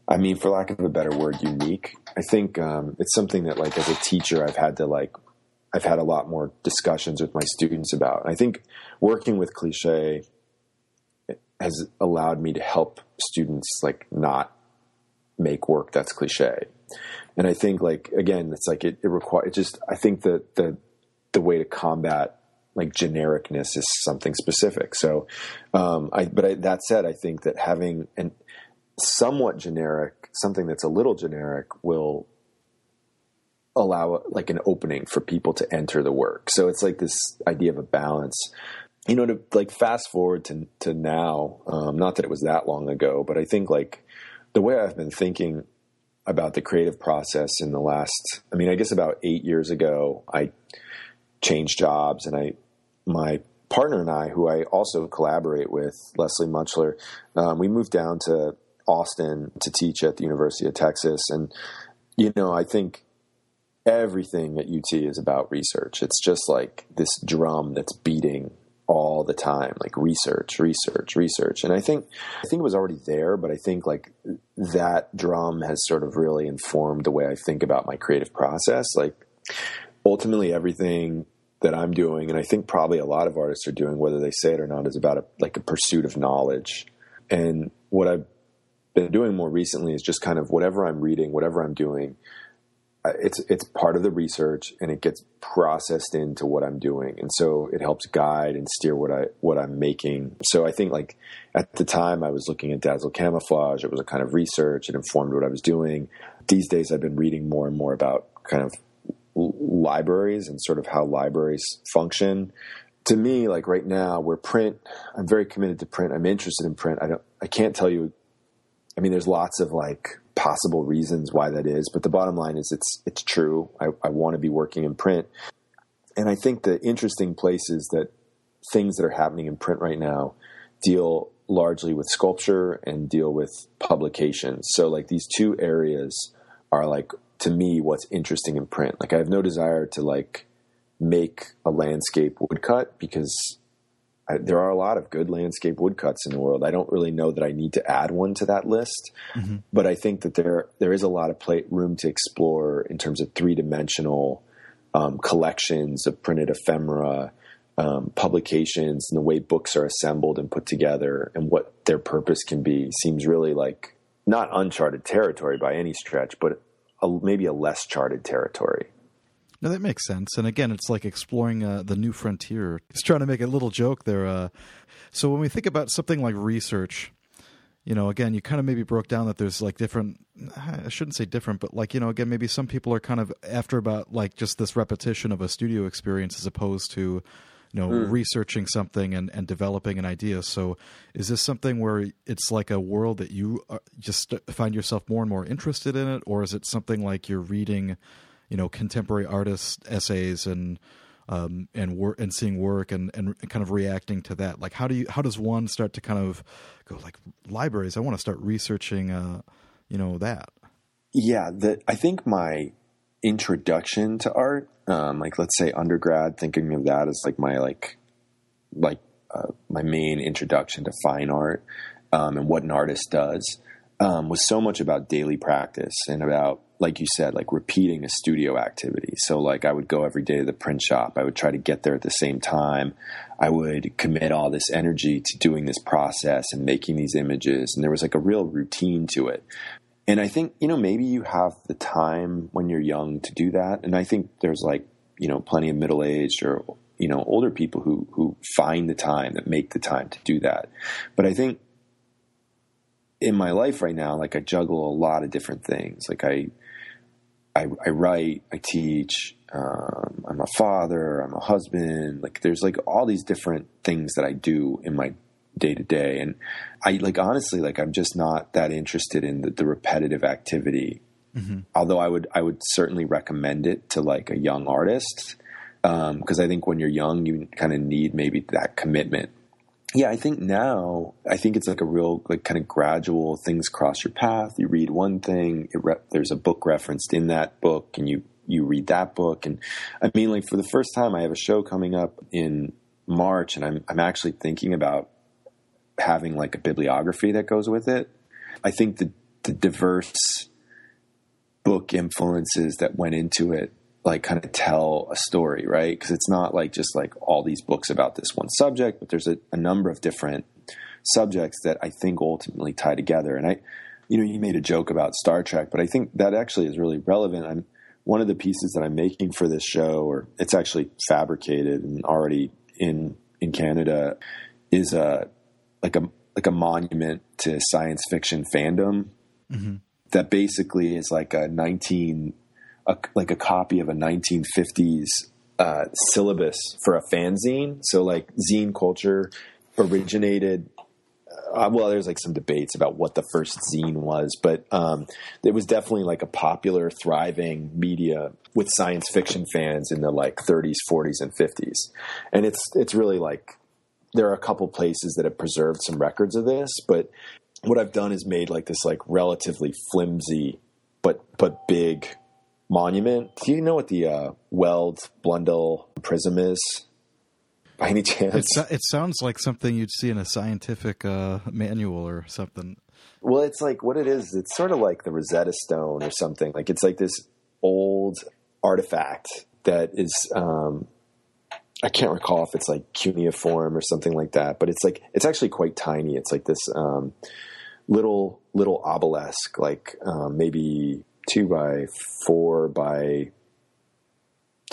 I mean, for lack of a better word, unique. I think um, it's something that, like, as a teacher, I've had to like I've had a lot more discussions with my students about. And I think working with cliche has allowed me to help students like not make work that's cliche. And I think like again, it's like it, it requires it just I think that the the way to combat like genericness is something specific. So, um, I, but I, that said, I think that having an somewhat generic, something that's a little generic will allow like an opening for people to enter the work. So it's like this idea of a balance. You know, to like fast forward to to now, um, not that it was that long ago, but I think like the way I've been thinking about the creative process in the last, I mean, I guess about eight years ago, I changed jobs and I, my partner and I, who I also collaborate with, Leslie Mutchler um, we moved down to Austin to teach at the University of Texas. And, you know, I think everything at UT is about research. It's just like this drum that's beating all the time, like research, research, research. And I think I think it was already there, but I think like that drum has sort of really informed the way I think about my creative process. Like ultimately everything that I'm doing, and I think probably a lot of artists are doing, whether they say it or not, is about a, like a pursuit of knowledge. And what I've been doing more recently is just kind of whatever I'm reading, whatever I'm doing, it's it's part of the research and it gets processed into what I'm doing. And so it helps guide and steer what I what I'm making. So I think like at the time I was looking at dazzle camouflage it was a kind of research it informed what I was doing. These days I've been reading more and more about kind of libraries and sort of how libraries function. To me like right now where print I'm very committed to print. I'm interested in print. I don't I can't tell you I mean there's lots of like possible reasons why that is, but the bottom line is it's it's true. I, I want to be working in print, and I think the interesting place is that things that are happening in print right now deal largely with sculpture and deal with publication. So like these two areas are like to me what's interesting in print. Like I have no desire to like make a landscape woodcut because I, there are a lot of good landscape woodcuts in the world. I don't really know that I need to add one to that list, mm-hmm. but I think that there there is a lot of play, room to explore in terms of three dimensional um, collections of printed ephemera, um, publications, and the way books are assembled and put together, and what their purpose can be. Seems really like not uncharted territory by any stretch, but a, maybe a less charted territory. No, that makes sense. And again, it's like exploring uh, the new frontier. Just trying to make a little joke there. Uh, so when we think about something like research, you know, again, you kind of maybe broke down that there's like different, I shouldn't say different, but like, you know, again, maybe some people are kind of after about like just this repetition of a studio experience as opposed to, you know, mm. researching something and, and developing an idea. So is this something where it's like a world that you uh, just find yourself more and more interested in it? Or is it something like you're reading, you know contemporary artists essays and um, and work and seeing work and, and kind of reacting to that. Like how do you how does one start to kind of go like libraries i want to start researching uh, you know that? Yeah the, i think my introduction to art um, like let's say undergrad thinking of that as like my like like uh, my main introduction to fine art um, and what an artist does um, was so much about daily practice and about like you said, like repeating a studio activity. So like I would go every day to the print shop. I would try to get there at the same time. I would commit all this energy to doing this process and making these images. And there was like a real routine to it. and I think, you know, maybe you have the time when you're young to do that. And I think there's like, you know, plenty of middle aged or, you know, older people who, who find the time that make the time to do that. But I think in my life right now, like I juggle a lot of different things. Like I, I, I write, I teach, um, I'm a father, I'm a husband. Like there's like all these different things that I do in my day to day. And I like honestly, like I'm just not that interested in the, the repetitive activity. Mm-hmm. Although I would I would certainly recommend it to like a young artist because um, I think when you're young, you kind of need maybe that commitment. Yeah, I think now I think it's like a real like kind of gradual things cross your path. You read one thing, re- there's a book referenced in that book, and you you read that book. And I mean, like for the first time, I have a show coming up in March, and I'm I'm actually thinking about having like a bibliography that goes with it. I think the the diverse book influences that went into it like kind of tell a story, right? Because it's not like just like all these books about this one subject, but there's a, a, number of different subjects that I think ultimately tie together. And I, you know, you made a joke about Star Trek, but I think that actually is really relevant. I'm one of the pieces that I'm making for this show, or it's actually fabricated and already in in Canada, is a like a like a monument to science fiction fandom mm-hmm. that basically is like a 19 a, like a copy of a 1950s uh, syllabus for a fanzine. So like zine culture originated uh, well there's like some debates about what the first zine was but um, it was definitely like a popular thriving media with science fiction fans in the like 30s 40s and 50s and it's it's really like there are a couple places that have preserved some records of this, but what I've done is made like this like relatively flimsy but but big monument. Do you know what the uh, Weld Blundell Prism is? By any chance? It, it, sounds like something you'd see in a scientific uh, manual or something. Well, it's like what it is. It's sort of like the Rosetta Stone or something. Like it's like this old artifact that is um, I can't recall if it's like cuneiform or something like that, but it's like it's actually quite tiny. It's like this um, little little obelisk, like um, maybe two by four by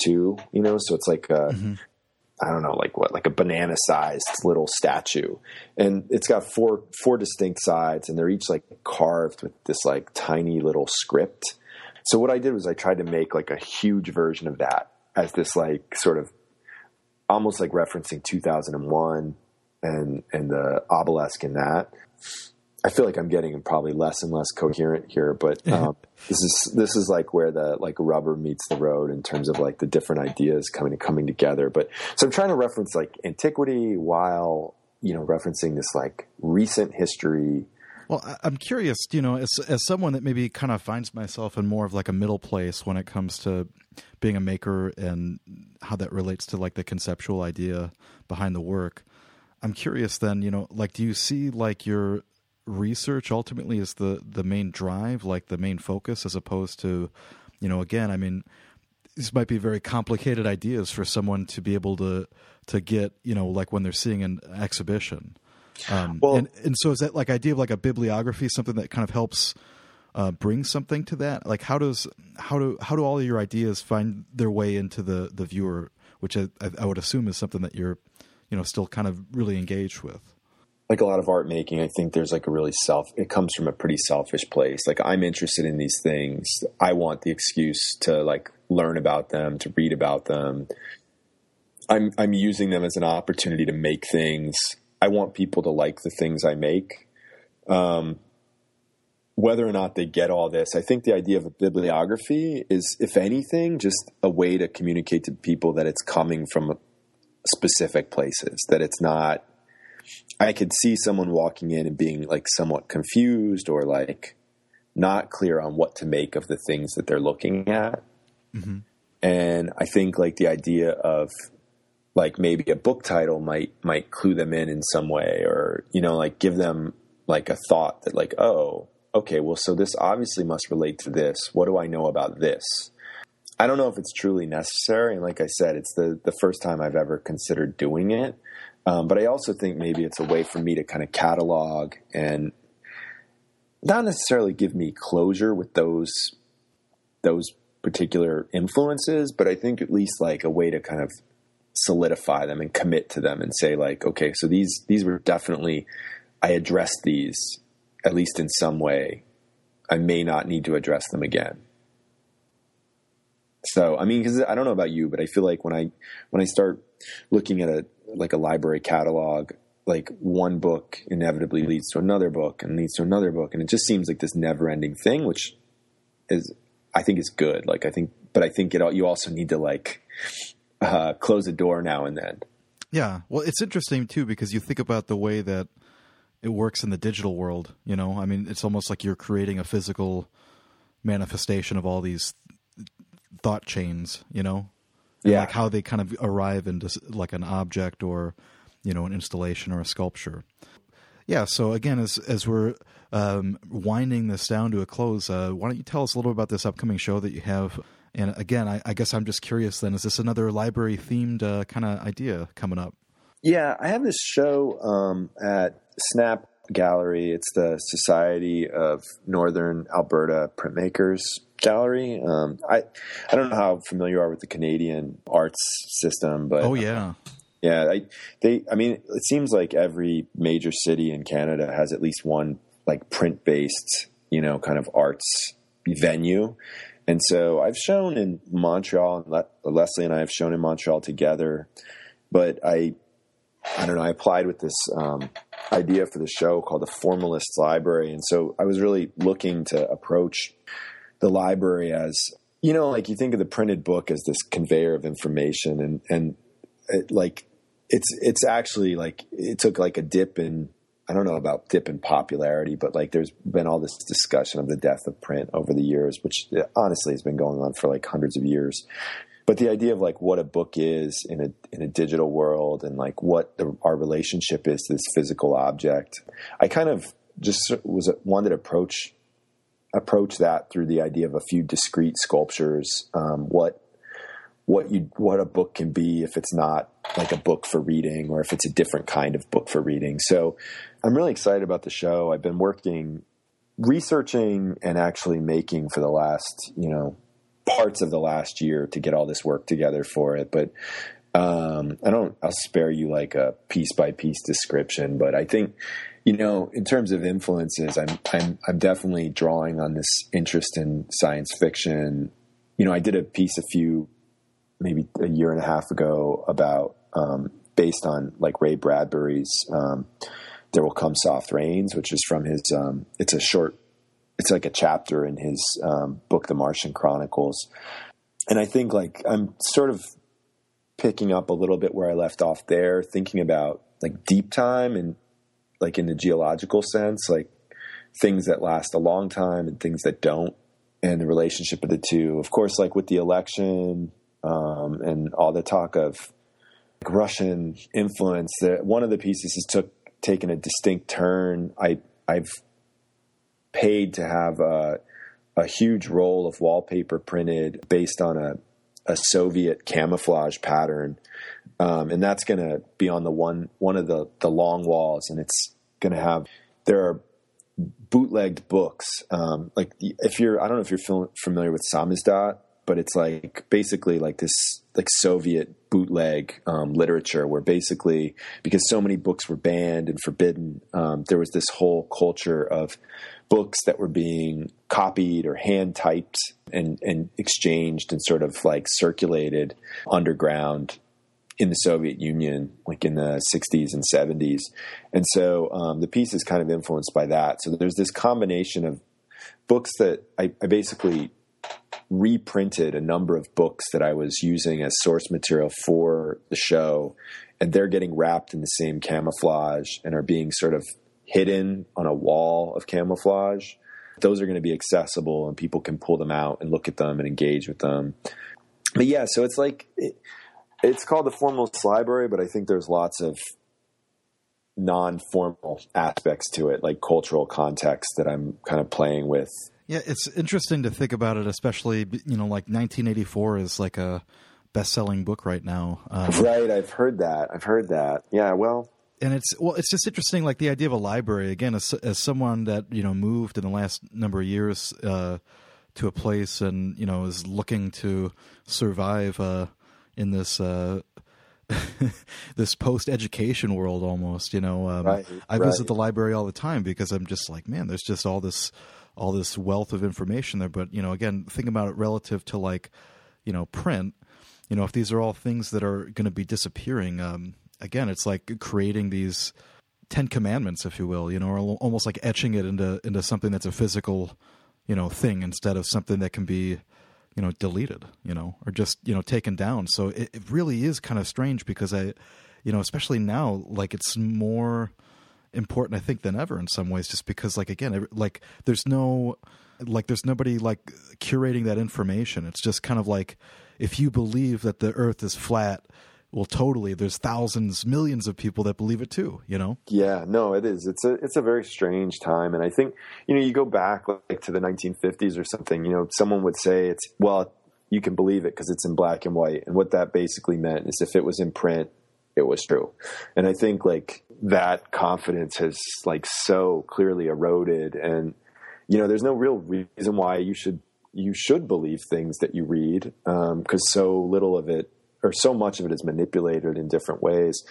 two, you know. So it's like a, mm-hmm. I don't know, like what, like a banana sized little statue, and it's got four four distinct sides, and they're each like carved with this like tiny little script. So what I did was I tried to make like a huge version of that as this like sort of almost like referencing 2001 and and the obelisk in that. I feel like I'm getting probably less and less coherent here, but *laughs* um, this is this is like where the like rubber meets the road in terms of like the different ideas coming coming together. But so I'm trying to reference like antiquity while you know referencing this like recent history well, I'm curious, you know, as as someone that maybe kind of finds myself in more of like a middle place when it comes to being a maker and how that relates to like the conceptual idea behind the work. I'm curious then, you know, like do you see like your research ultimately is the the main drive, like the main focus as opposed to, you know, again, I mean, these might be very complicated ideas for someone to be able to to get, you know, like when they're seeing an exhibition. Um, well, and, and so is that like idea of like a bibliography something that kind of helps uh, bring something to that? Like how does how do how do all your ideas find their way into the the viewer? Which I, I would assume is something that you're you know still kind of really engaged with like a lot of art making, I think there's like a really self, it comes from a pretty selfish place. Like I'm interested in these things. I want the excuse to like learn about them, to read about them. I'm, I'm using them as an opportunity to make things I want people to like the things I make. Um, whether or not they get all this, I think the idea of a bibliography is, if anything, just a way to communicate to people that it's coming from specific places, that it's not. I could see someone walking in and being like somewhat confused or like not clear on what to make of the things that they're looking at. Mm-hmm. And I think like the idea of like maybe a book title might might clue them in in some way or you know like give them like a thought that like oh okay well so this obviously must relate to this what do i know about this i don't know if it's truly necessary and like i said it's the the first time i've ever considered doing it um, but i also think maybe it's a way for me to kind of catalog and not necessarily give me closure with those those particular influences, but I think at least like a way to kind of solidify them and commit to them and say like, okay, so these these were definitely I addressed these at least in some way. I may not need to address them again. So I mean, because I don't know about you, but I feel like when I when I start looking at a like a library catalog, like one book inevitably leads to another book and leads to another book, and it just seems like this never ending thing, which is I think is good. Like I think, but I think it you also need to like uh, close a door now and then. Yeah, well, it's interesting too because you think about the way that it works in the digital world. You know, I mean, it's almost like you're creating a physical manifestation of all these thought chains. You know, yeah, like how they kind of arrive into like an object or you know an installation or a sculpture. Yeah. So again, as as we're um, winding this down to a close, uh, why don't you tell us a little bit about this upcoming show that you have? And again, I, I guess I'm just curious. Then, is this another library themed uh, kind of idea coming up? Yeah, I have this show um, at Snap Gallery. It's the Society of Northern Alberta Printmakers Gallery. Um, I I don't know how familiar you are with the Canadian arts system, but oh yeah, yeah. I, they, I mean, it seems like every major city in Canada has at least one like print based, you know, kind of arts venue. And so I've shown in Montreal, and Le- Leslie and I have shown in Montreal together. But I, I don't know. I applied with this um, idea for the show called the Formalist Library, and so I was really looking to approach the library as you know, like you think of the printed book as this conveyor of information, and and it, like it's it's actually like it took like a dip in I don't know about dip in popularity, but like there's been all this discussion of the death of print over the years, which uh, honestly has been going on for like hundreds of years. But the idea of like what a book is in a in a digital world and like what the, our relationship is to this physical object, I kind of just was wanted to approach approach that through the idea of a few discrete sculptures. Um, what what you what a book can be if it's not like a book for reading or if it's a different kind of book for reading. So I'm really excited about the show. I've been working researching and actually making for the last, you know, parts of the last year to get all this work together for it, but um, I don't I'll spare you like a piece by piece description, but I think you know, in terms of influences, I'm I'm I'm definitely drawing on this interest in science fiction. You know, I did a piece a few maybe a year and a half ago about um, based on like Ray Bradbury's um, "There Will Come Soft Rains," which is from his. Um, it's a short. It's like a chapter in his um, book, The Martian Chronicles, and I think like I'm sort of picking up a little bit where I left off there, thinking about like deep time and like in the geological sense, like things that last a long time and things that don't, and the relationship of the two. Of course, like with the election um, and all the talk of like Russian influence. That one of the pieces has took taken a distinct turn. I I've paid to have a, a huge roll of wallpaper printed based on a a Soviet camouflage pattern, um, and that's going to be on the one one of the the long walls, and it's going to have there are bootlegged books. Um, like if you're, I don't know if you're familiar with samizdat, but it's like basically like this like Soviet bootleg um, literature where basically because so many books were banned and forbidden, um, there was this whole culture of books that were being copied or hand typed and and exchanged and sort of like circulated underground in the Soviet Union, like in the 60s and 70s. And so um, the piece is kind of influenced by that. So there's this combination of books that I, I basically reprinted a number of books that I was using as source material for the show, and they're getting wrapped in the same camouflage and are being sort of hidden on a wall of camouflage. Those are going to be accessible, and people can pull them out and look at them and engage with them. But yeah, so it's like it, it's called the Formalist Library, but I think there's lots of non-formal aspects to it, like cultural context that I'm kind of playing with yeah, it's interesting to think about it, especially you know, like 1984 is like a best-selling book right now. Um, right, I've heard that. I've heard that. Yeah, well, and it's well, it's just interesting, like the idea of a library again. As, as someone that you know moved in the last number of years uh, to a place, and you know is looking to survive uh, in this uh, *laughs* this post education world, almost. You know, um, right, I right. visit the library all the time because I'm just like, man, there's just all this all this wealth of information there. But you know, again, think about it relative to like you know print. You know, if these are all things that are going to be disappearing. Um, again, it's like creating these Ten Commandments, if you will, you know, or almost like etching it into into something that's a physical, you know, thing instead of something that can be, you know, deleted, you know, or just you know taken down. So it, it really is kind of strange because I, you know, especially now, like it's more important, I think, than ever in some ways, just because, like, again, like there's no, like, there's nobody like curating that information. It's just kind of like if you believe that the Earth is flat well totally. There's thousands millions of people that believe it too you know? Yeah no it is. It's a it's a very strange time. And i think you know you go back like to the 1950s or something you know someone would say it's well you can believe it because it's in black and white. And what that basically meant is if it was in print it was true. And i think like that confidence has like so clearly eroded. And you know there's no real reason why you should you should believe things that you read because um, so little of it or so much of it is manipulated in different ways.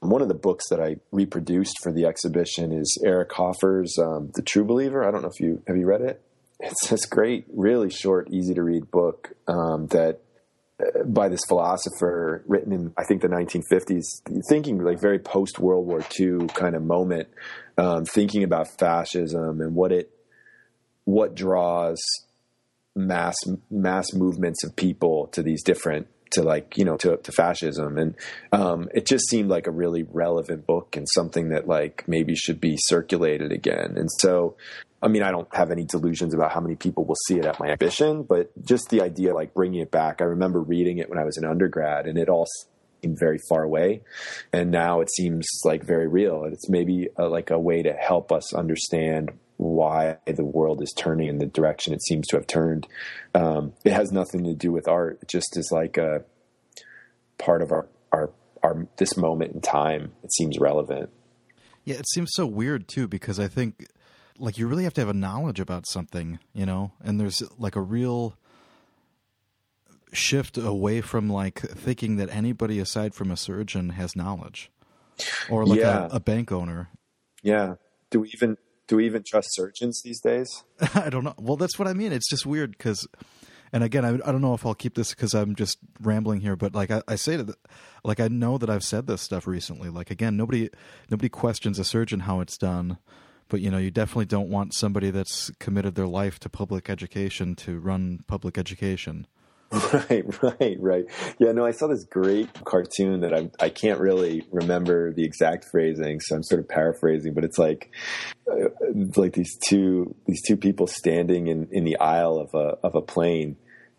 One of the books that I reproduced for the exhibition is Eric Hoffer's um, "The True Believer." I don't know if you have you read it. It's this great, really short, easy to read book um, that uh, by this philosopher written in I think the 1950s, thinking like very post World War II kind of moment, um, thinking about fascism and what it what draws mass mass movements of people to these different to like you know to to fascism. And um, it just seemed like a really relevant book and something that like maybe should be circulated again. And so I mean I don't have any delusions about how many people will see it at my exhibition but just the idea like bringing it back I remember reading it when I was an undergrad and it all seemed very far away. And now it seems like very real. And it's maybe a, like a way to help us understand why the world is turning in the direction it seems to have turned. Um, it has nothing to do with art. It just is like a part of our, our, our, this moment in time. It seems relevant. Yeah. It seems so weird too, because I think like you really have to have a knowledge about something, you know, and there's like a real shift away from like thinking that anybody aside from a surgeon has knowledge or like yeah. a, a bank owner. Yeah. Do we even do we even trust surgeons these days? *laughs* I don't know. Well, that's what I mean. It's just weird because, and again, I, I don't know if I'll keep this because I'm just rambling here. But like I, I say to, like I know that I've said this stuff recently. Like again, nobody nobody questions a surgeon how it's done, but you know you definitely don't want somebody that's committed their life to public education to run public education. *laughs* Right, right, right. Yeah, no, I saw this great cartoon that I I can't really remember the exact phrasing, so I'm sort of paraphrasing, but it's like uh, like these two these two people standing in in the aisle of a of a plane,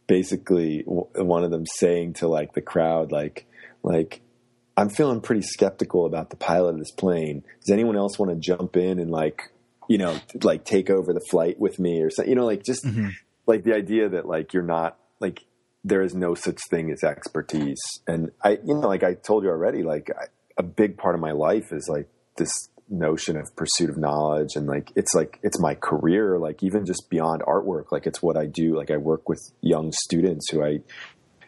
basically one of them saying to like the crowd like like I'm feeling pretty skeptical about the pilot of this plane. Does anyone else want to jump in and like you know like take over the flight with me or something? You know, like just mm-hmm. like the idea that like you're not like there is no such thing as expertise. And I, you know, like I told you already, like I, a big part of my life is like this notion of pursuit of knowledge and like it's like it's my career like even just beyond artwork like it's what I do. Like I work with young students who I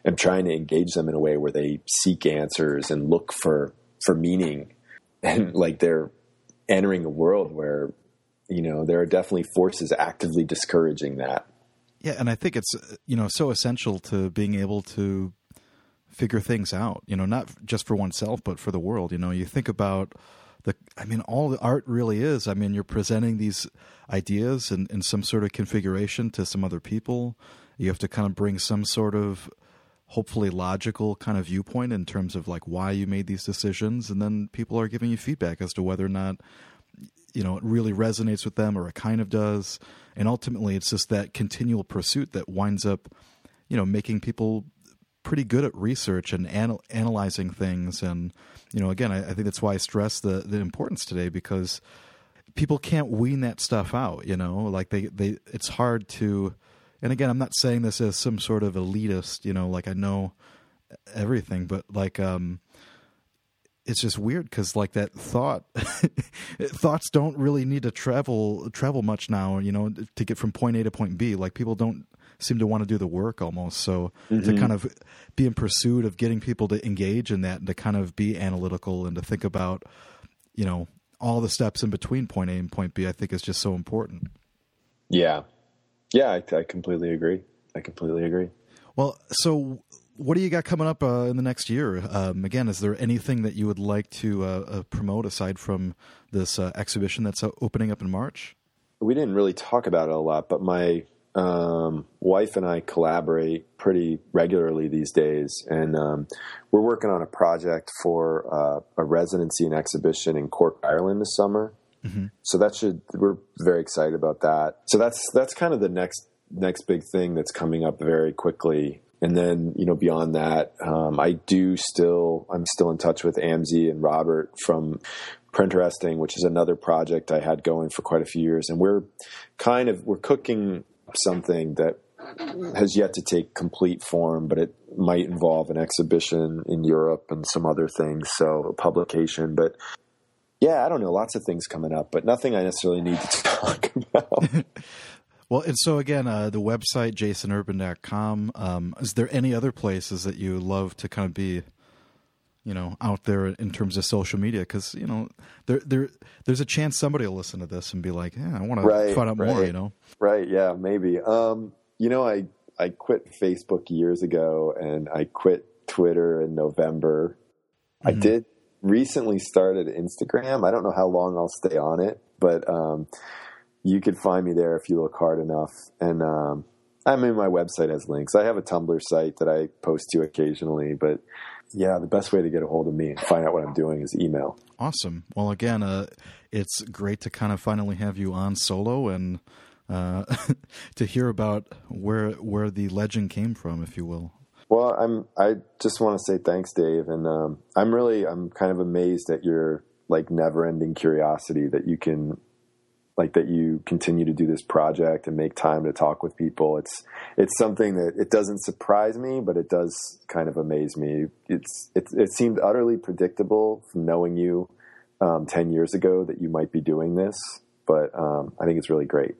am trying to engage them in a way where they seek answers and look for for meaning. *laughs* And like they're entering a world where you know there are definitely forces actively discouraging that yeah, and I think it's uh, you know so essential to being able to figure things out. You know, not just for oneself, but for the world. You know, you think about the. I mean, all the art really is. I mean, you're presenting these ideas in, in some sort of configuration to some other people. You have to kind of bring some sort of hopefully logical kind of viewpoint in terms of like why you made these decisions and then people are giving you feedback as to whether or not you know it really resonates with them or it kind of does. And ultimately it's just that continual pursuit that winds up you know making people pretty good at research and anal- analyzing things. And you know again I, I, think that's why i stress the the importance today because people can't wean that stuff out you know? Like they they it's hard to and again i'm not saying this as some sort of elitist you know like i know everything but like um it's just weird because like that thought *laughs* thoughts don't really need to travel travel much now you know to get from point a to point b. Like people don't seem to want to do the work almost. So mm-hmm. to kind of be in pursuit of getting people to engage in that and to kind of be analytical and to think about you know all the steps in between point a and point b i think is just so important. Yeah. Yeah i, I completely agree. I completely agree. Well so what do you got coming up uh, in the next year? Um, again, is there anything that you would like to uh, uh, promote aside from this uh, exhibition that's uh, opening up in March? We didn't really talk about it a lot, but my um, wife and I collaborate pretty regularly these days, and um, we're working on a project for uh, a residency and exhibition in Cork, Ireland this summer. Mm-hmm. So that should we're very excited about that. So that's that's kind of the next next big thing that's coming up very quickly and then you know beyond that um, i do still i'm still in touch with Amze and robert from printeresting which is another project i had going for quite a few years. And we're kind of we're cooking something that has yet to take complete form but it might involve an exhibition in europe and some other things so a publication. But yeah i don't know lots of things coming up but nothing i necessarily need to *laughs* talk about *laughs* Well, and so again, uh, the website jasonurban.com. Um, is there any other places that you love to kind of be, you know, out there in terms of social media? Because you know, there there there's a chance somebody will listen to this and be like, "Yeah, I want right, to find out right. more." You know, right? Yeah, maybe. Um, you know, I I quit Facebook years ago, and I quit Twitter in November. Mm-hmm. I did recently started Instagram. I don't know how long I'll stay on it, but um, you could find me there if you look hard enough. And um, I mean, my website has links. I have a Tumblr site that I post to occasionally, but yeah, the best way to get a hold of me and find out what I'm doing is email. Awesome. Well, again, uh, it's great to kind of finally have you on solo and uh, *laughs* to hear about where where the legend came from, if you will. Well, I'm. I just want to say thanks, Dave, and um, I'm really. I'm kind of amazed at your like never-ending curiosity that you can like that you continue to do this project and make time to talk with people. It's it's something that it doesn't surprise me, but it does kind of amaze me. It's it, it seemed utterly predictable from knowing you um, ten years ago that you might be doing this, but um, I think it's really great.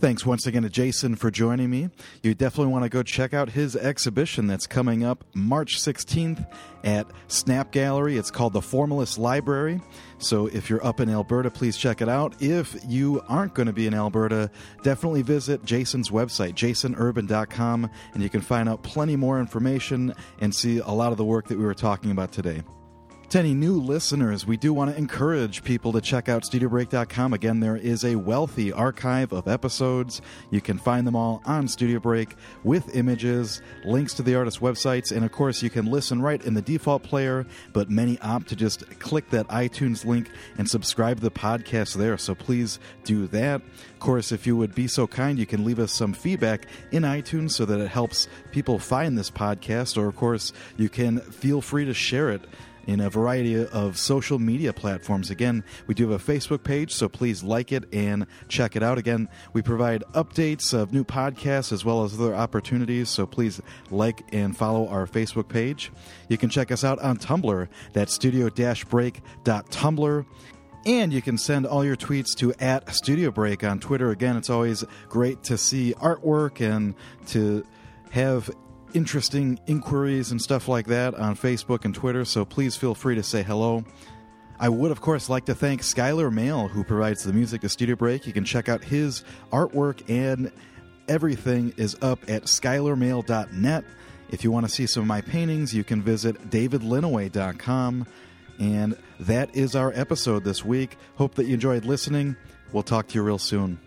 Thanks once again to Jason for joining me. You definitely want to go check out his exhibition that's coming up March 16th at Snap Gallery. It's called the Formalist Library. So if you're up in Alberta, please check it out. If you aren't going to be in Alberta, definitely visit Jason's website, jasonurban.com, and you can find out plenty more information and see a lot of the work that we were talking about today. To any new listeners, we do want to encourage people to check out StudioBreak.com. Again, there is a wealthy archive of episodes. You can find them all on Studio Break with images, links to the artist's websites, and of course, you can listen right in the default player, but many opt to just click that iTunes link and subscribe to the podcast there. So please do that. Of course, if you would be so kind, you can leave us some feedback in iTunes so that it helps people find this podcast, or of course, you can feel free to share it in a variety of social media platforms. Again, we do have a Facebook page, so please like it and check it out. Again, we provide updates of new podcasts as well as other opportunities, so please like and follow our Facebook page. You can check us out on Tumblr, that's studio-break.tumblr. And you can send all your tweets to at Studio Break on Twitter. Again, it's always great to see artwork and to have interesting inquiries and stuff like that on Facebook and Twitter, so please feel free to say hello. I would, of course, like to thank Skylar Mail, who provides the music to Studio Break. You can check out his artwork, and everything is up at skylarmail.net. If you want to see some of my paintings, you can visit davidlinneweh.com. And that is our episode this week. Hope that you enjoyed listening. We'll talk to you real soon.